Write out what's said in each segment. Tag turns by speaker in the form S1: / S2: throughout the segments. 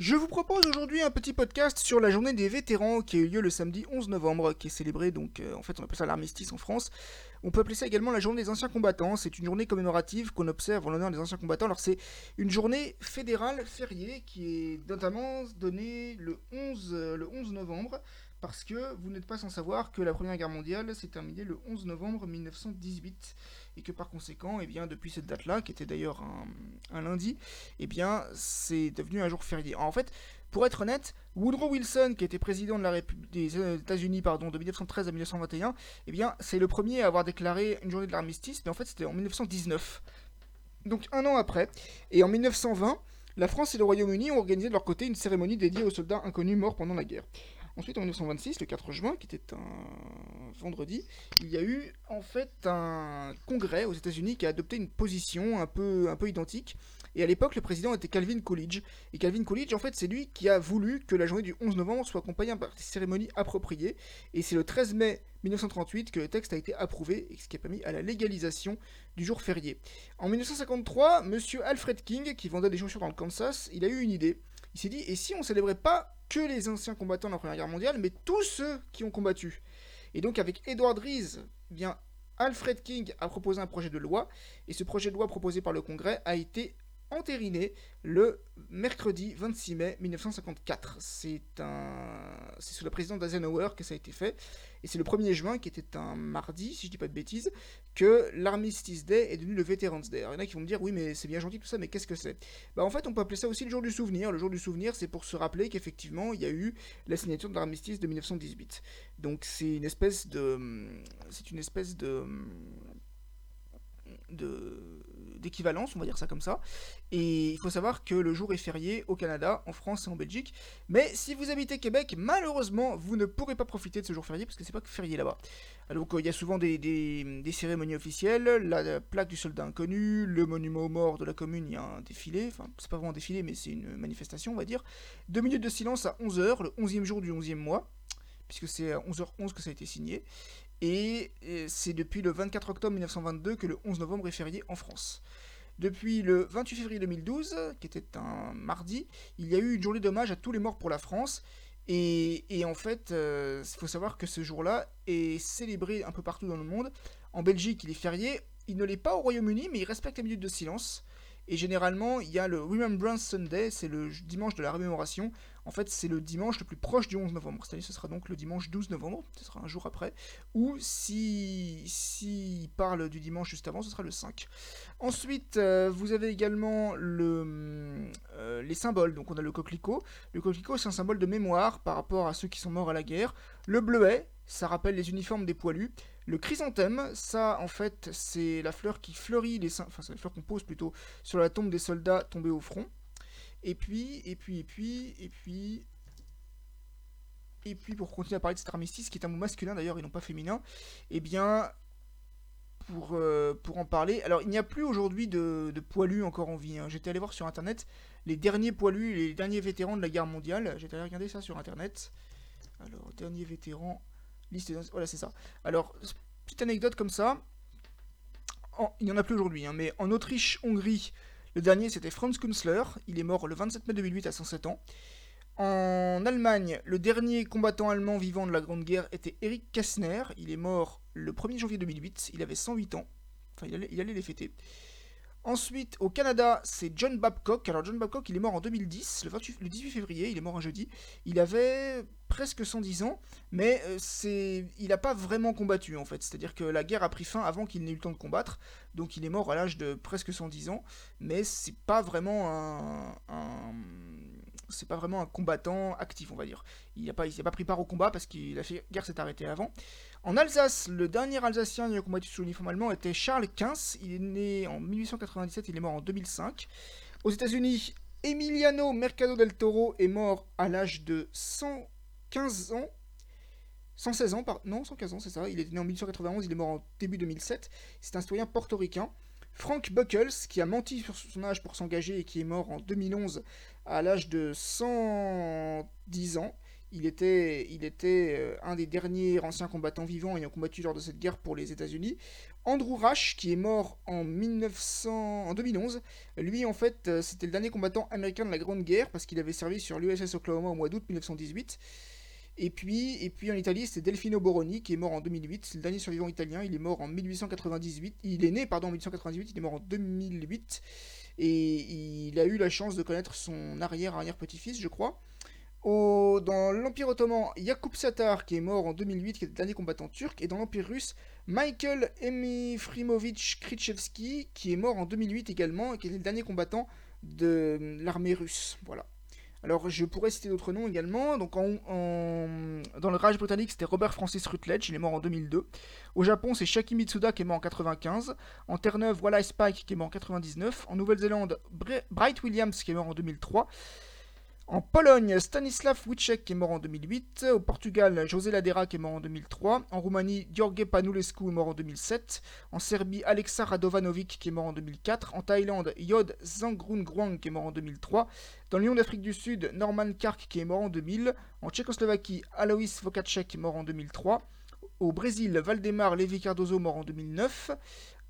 S1: Je vous propose aujourd'hui un petit podcast sur la journée des vétérans qui a eu lieu le samedi 11 novembre, qui est célébrée donc, euh, en fait on appelle ça l'armistice en France. On peut appeler ça également la journée des anciens combattants, c'est une journée commémorative qu'on observe en l'honneur des anciens combattants. Alors c'est une journée fédérale fériée qui est notamment donnée le 11, euh, le 11 novembre, parce que vous n'êtes pas sans savoir que la Première Guerre mondiale s'est terminée le 11 novembre 1918 et que par conséquent, eh bien, depuis cette date-là, qui était d'ailleurs un, lundi, eh bien, c'est devenu un jour férié. En fait, pour être honnête, Woodrow Wilson, qui était président de la des États-Unis pardon, de 1913 à 1921, eh bien, c'est le premier à avoir déclaré une journée de l'armistice, mais en fait, c'était en 1919. Donc un an après, et en 1920, la France et le Royaume-Uni ont organisé de leur côté une cérémonie dédiée aux soldats inconnus morts pendant la guerre. Ensuite, en 1926, le 4 juin, qui était un vendredi, il y a eu en fait un congrès aux États-Unis qui a adopté une position un peu, un peu identique. Et à l'époque, le président était Calvin Coolidge. Et Calvin Coolidge, en fait, c'est lui qui a voulu que la journée du 11 novembre soit accompagnée par des cérémonies appropriées. Et c'est le 13 mai 1938 que le texte a été approuvé, ce qui a permis à la légalisation du jour férié. En 1953, monsieur Alfred King, qui vendait des chaussures dans le Kansas, il a eu une idée. Il s'est dit, et si on célébrait pas que les anciens combattants de la Première Guerre mondiale, mais tous ceux qui ont combattu? Et donc avec Edward Rees, eh bien Alfred King a proposé un projet de loi, et ce projet de loi proposé par le Congrès a été entériné le mercredi 26 mai 1954. C'est sous la présidence d'Eisenhower que ça a été fait. Et c'est le 1er juin, qui était un mardi, si je dis pas de bêtises, que l'Armistice Day est devenu le Veterans Day. Alors, il y en a qui vont me dire, oui, mais c'est bien gentil tout ça, mais qu'est-ce que c'est? Bah, en fait, on peut appeler ça aussi le jour du souvenir. Le jour du souvenir, c'est pour se rappeler qu'effectivement, il y a eu la signature de l'armistice de 1918. Donc, c'est une espèce de. C'est une espèce de. de d'équivalence, on va dire ça comme ça. Et il faut savoir que le jour est férié au Canada, en France et en Belgique. Mais si vous habitez Québec, malheureusement, vous ne pourrez pas profiter de ce jour férié parce que c'est pas que férié là-bas. Donc il y a souvent des, cérémonies officielles, la plaque du soldat inconnu, le monument aux morts de la commune, il y a un défilé, enfin c'est pas vraiment un défilé mais c'est une manifestation on va dire. Deux minutes de silence à 11h, le 11e jour du 11e mois, puisque c'est à 11h11 que ça a été signé. Et c'est depuis le 24 octobre 1922 que le 11 novembre est férié en France. Depuis le 28 février 2012, qui était un mardi, il y a eu une journée d'hommage à tous les morts pour la France. Et, en fait, il euh, faut savoir que ce jour-là est célébré un peu partout dans le monde. En Belgique, il est férié. Il ne l'est pas au Royaume-Uni, mais il respecte la minute de silence. Et généralement, il y a le Remembrance Sunday, c'est le dimanche de la rémémoration. En fait, c'est le dimanche le plus proche du 11 novembre. Cette année, ce sera donc le dimanche 12 novembre, ce sera un jour après. Ou si, si parle du dimanche juste avant, ce sera le 5. Ensuite, euh, vous avez également le, euh, les symboles. Donc on a le coquelicot. Le coquelicot, c'est un symbole de mémoire par rapport à ceux qui sont morts à la guerre. Le bleuet, ça rappelle les uniformes des poilus. Le chrysanthème, ça en fait c'est la fleur qui fleurit, les enfin c'est la fleur qu'on pose plutôt sur la tombe des soldats tombés au front. Et puis, et puis, et puis, et puis, et puis pour continuer à parler de cet armistice, qui est un mot masculin d'ailleurs et non pas féminin, eh bien, pour, euh, pour en parler, alors il n'y a plus aujourd'hui de, poilus encore en vie. Hein. J'étais allé voir sur internet les derniers poilus, les derniers vétérans de la guerre mondiale. J'étais allé regarder ça sur internet. Alors, dernier vétéran voilà, c'est ça. Alors, petite anecdote comme ça. il n'y en a plus aujourd'hui, hein, mais en Autriche-Hongrie, le dernier c'était Franz Künzler. Il est mort le 27 mai 2008 à 107 ans. En Allemagne, le dernier combattant allemand vivant de la Grande Guerre était Erich Kästner. Il est mort le 1er janvier 2008. Il avait 108 ans. Enfin, il allait les fêter. Ensuite, au Canada, c'est John Babcock. Alors, John Babcock, il est mort en 2010, le, 18 février, il est mort un jeudi. Il avait presque 110 ans, mais euh, il n'a pas vraiment combattu, en fait. C'est-à-dire que la guerre a pris fin avant qu'il n'ait eu le temps de combattre. Donc, il est mort à l'âge de presque 110 ans. Mais c'est pas vraiment un c'est pas vraiment un combattant actif, on va dire. Il n'a pas, pas pris part au combat parce que la guerre s'est arrêtée avant. En Alsace, le dernier Alsacien qui a combattu sous l'uniforme allemand était Charles Quince. Il est né en 1897, il est mort en 2005. Aux États-Unis, Emiliano Mercado del Toro est mort à l'âge de 115 ans. 116 ans, par... non, 115 ans, c'est ça. Il est né en 1891, il est mort en début 2007. C'est un citoyen portoricain. Frank Buckles, qui a menti sur son âge pour s'engager et qui est mort en 2011 à l'âge de 110 ans. Il était, il était euh, un des derniers anciens combattants vivants ayant combattu lors de cette guerre pour les États-Unis. Andrew Rash, qui est mort en, 1900... en 2011. Lui, en fait, euh, c'était le dernier combattant américain de la Grande Guerre, parce qu'il avait servi sur l'USS Oklahoma au mois d'août 1918. Et puis, et puis en Italie, c'est Delfino Boroni, qui est mort en 2008. C'est le dernier survivant italien. Il est mort en 1898. Il est né, pardon, en 1898. Il est mort en 2008. Et il a eu la chance de connaître son arrière-arrière-petit-fils, je crois. Dans l'Empire ottoman, Yakub Satar, qui est mort en 2008, qui est le dernier combattant turc. Et dans l'Empire russe, Michael Emifrimovich Krichevski, qui est mort en 2008 également, et qui est le dernier combattant de l'armée russe. Voilà. Alors, je pourrais citer d'autres noms également. Dans le Raj britannique, c'était Robert Francis Rutledge, il est mort en 2002. Au Japon, c'est Shaki Mitsuda qui est mort en 95. En Terre-Neuve, Wallace Spike qui est mort en 99. En Nouvelle-Zélande, Bright Williams qui est mort en 2003. En Pologne, Stanislav qui est mort en 2008. Au Portugal, José Ladera est mort en 2003. En Roumanie, Gheorghe Panulescu est mort en 2007. En Serbie, Alexa Radovanovic qui est mort en 2004. En Thaïlande, Yod Zangrun qui est mort en 2003. Dans l'Union d'Afrique du Sud, Norman Kark qui est mort en 2000. En Tchécoslovaquie, Alois Vokacek est mort en 2003. Au Brésil, Valdemar Levi Cardozo mort en 2009.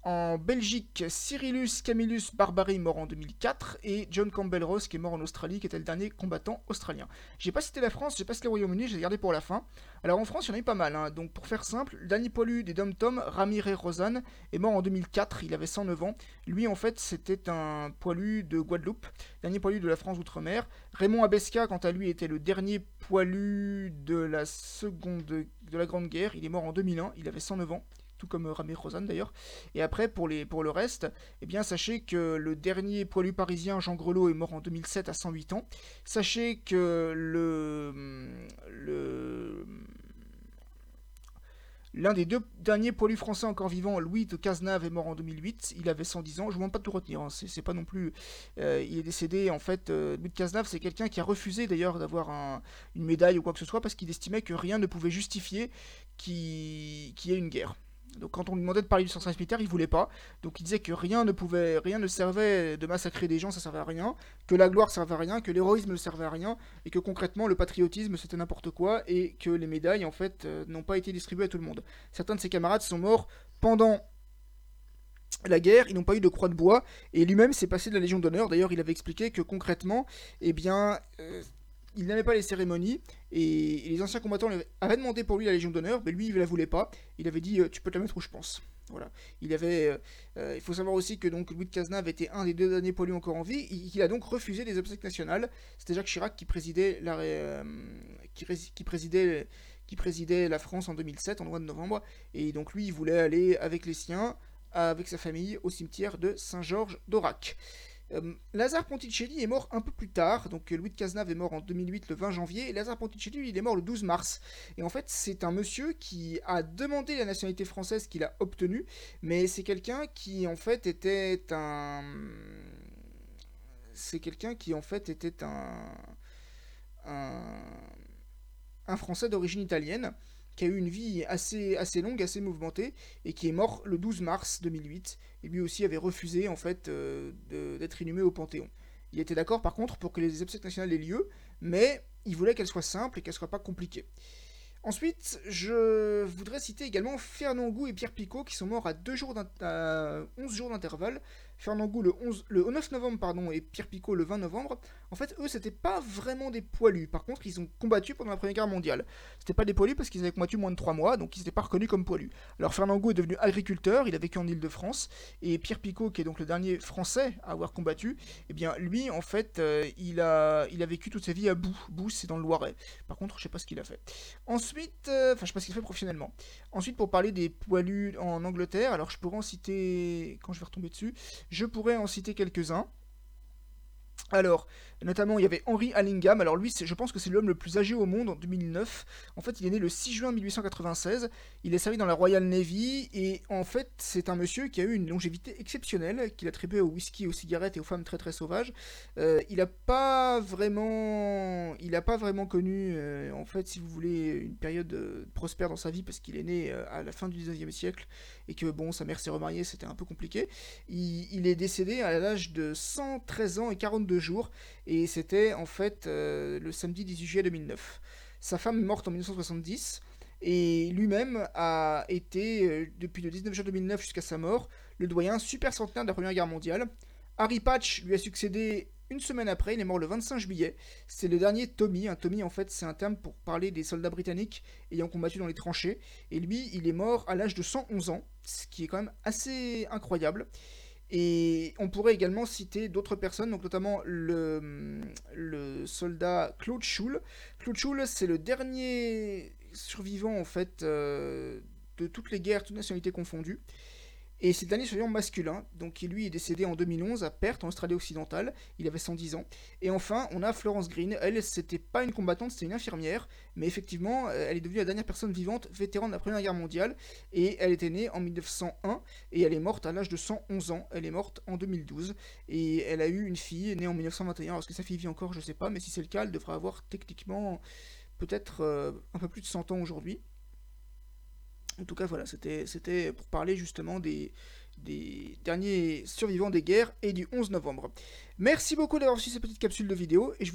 S1: En Belgique, Cyrillus Camillus Barbary mort en 2004 et John Campbell Ross qui est mort en Australie, qui était le dernier combattant australien. J'ai pas cité la France, j'ai pas cité le Royaume-Uni, j'ai gardé pour la fin. Alors en France, il y en a eu pas mal. Hein. Donc pour faire simple, le dernier poilu des Dom Tom, Ramirez Rosanne, est mort en 2004, il avait 109 ans. Lui en fait, c'était un poilu de Guadeloupe, dernier poilu de la France outre-mer. Raymond Abesca, quant à lui, était le dernier poilu de la seconde de la Grande Guerre. Il est mort en 2001, il avait 109 ans tout comme Ramé Rosanne d'ailleurs. Et après, pour, le reste, eh bien, sachez que le dernier poilu parisien, Jean Grelot, est mort en 2007 à 108 ans. Sachez que le... le L'un des deux derniers poilus français encore vivants, Louis de Cazenave, est mort en 2008. Il avait 110 ans. Je ne vous demande pas de tout retenir. Hein. C'est pas non plus. Euh, il est décédé en fait. Euh, Louis de Cazenave, c'est quelqu'un qui a refusé d'ailleurs d'avoir une médaille ou quoi que ce soit parce qu'il estimait que rien ne pouvait justifier qu'il y ait une guerre. Donc quand on lui demandait de parler du service militaire, il voulait pas. Donc il disait que rien ne pouvait, rien ne servait de massacrer des gens, ça servait à rien, que la gloire servait à rien, que l'héroïsme ne servait à rien, et que concrètement le patriotisme c'était n'importe quoi, et que les médailles en fait euh, n'ont pas été distribuées à tout le monde. Certains de ses camarades sont morts pendant la guerre, ils n'ont pas eu de croix de bois, et lui-même s'est passé de la Légion d'honneur. D'ailleurs, il avait expliqué que concrètement, eh bien, euh, il n'aimait pas les cérémonies et, les anciens combattants avaient demandé pour lui la Légion d'honneur, mais lui il la voulait pas. Il avait dit euh, tu peux te la mettre où je pense. Voilà. Il avait, euh, euh, il faut savoir aussi que donc Louis de Cazenave était un des deux derniers poilus encore en vie. Il, a donc refusé les obsèques nationales. C'était Jacques Chirac qui présidait la, qui, présidait, qui présidait la France en 2007, en mois de novembre. Et donc lui il voulait aller avec les siens, avec sa famille, au cimetière de Saint-Georges d'Aurac. Euh, Lazare Ponticelli est mort un peu plus tard, donc Louis de Cazenave est mort en 2008 le 20 janvier, et Lazare Ponticelli il est mort le 12 mars. Et en fait c'est un monsieur qui a demandé la nationalité française qu'il a obtenue, mais c'est quelqu'un qui en fait était un... C'est quelqu'un qui en fait était un... un, un Français d'origine italienne qui a eu une vie assez, longue, assez mouvementée, et qui est mort le 12 mars 2008, et lui aussi avait refusé en fait euh, d'être inhumé au Panthéon. Il était d'accord par contre pour que les obsèques nationales aient lieu, mais il voulait qu'elles soient simples et qu'elles ne soient pas compliquées. Ensuite, je voudrais citer également Fernand Gou et Pierre Picot qui sont morts à, deux jours 11 jours d'intervalle Fernand Gou le, 11, le 9 novembre pardon, et Pierre Picot le 20 novembre, en fait, eux, c'était pas vraiment des poilus. Par contre, ils ont combattu pendant la Première Guerre mondiale. C'était pas des poilus parce qu'ils avaient combattu moins de 3 mois, donc ils n'étaient pas reconnus comme poilus. Alors Fernand Gou est devenu agriculteur, il a vécu en Ile-de-France, et Pierre Picot, qui est donc le dernier français à avoir combattu, eh bien, lui, en fait, euh, il, a, il a vécu toute sa vie à Bout. Bout, c'est dans le Loiret. Par contre, je sais pas ce qu'il a fait. Ensuite, euh, enfin, je sais pas ce qu'il fait professionnellement. Ensuite, pour parler des poilus en Angleterre, alors je pourrais en citer, quand je vais retomber dessus, je pourrais en citer quelques-uns. Alors, notamment, il y avait Henry Allingham. Alors lui, je pense que c'est l'homme le plus âgé au monde en 2009. En fait, il est né le 6 juin 1896. Il est servi dans la Royal Navy. Et en fait, c'est un monsieur qui a eu une longévité exceptionnelle, qu'il attribuait au whisky, aux cigarettes et aux femmes très très sauvages. Euh, il n'a pas vraiment... Il n'a pas vraiment connu, euh, en fait, si vous voulez, une période euh, prospère dans sa vie, parce qu'il est né à la fin du 19e siècle. Et que, bon, sa mère s'est remariée, c'était un peu compliqué. Il, il est décédé à l'âge de 113 ans et 42 jours et c'était en fait euh, le samedi 18 juillet 2009. Sa femme est morte en 1970, Et lui-même a été, euh, depuis le 19 juin 2009 jusqu'à sa mort, le doyen super centenaire de la Première Guerre mondiale. Harry Patch lui a succédé une semaine après, il est mort le 25 juillet. C'est le dernier Tommy. Un Tommy, en fait, c'est un terme pour parler des soldats britanniques ayant combattu dans les tranchées. Et lui, il est mort à l'âge de 111 ans, ce qui est quand même assez incroyable. Et on pourrait également citer d'autres personnes, donc notamment le, soldat Claude Schul. Claude Schul, c'est le dernier survivant en fait euh, de toutes les guerres, toutes nationalités confondues. Et c'est le dernier survivant masculin, donc qui lui est décédé en 2011 à Perth, en Australie occidentale. Il avait 110 ans. Et enfin, on a Florence Green. Elle, c'était pas une combattante, c'était une infirmière. Mais effectivement, euh, elle est devenue la dernière personne vivante vétérane de la Première Guerre mondiale. Et elle était née en 1901 et elle est morte à l'âge de 111 ans. Elle est morte en 2012. Et elle a eu une fille née en 1921. Est-ce que sa fille vit encore? Je sais pas. Mais si c'est le cas, elle devrait avoir techniquement peut-être euh, un peu plus de 100 ans aujourd'hui. En tout cas, voilà, c'était pour parler justement des, derniers survivants des guerres et du 11 novembre. Merci beaucoup d'avoir suivi cette petite capsule de vidéo et je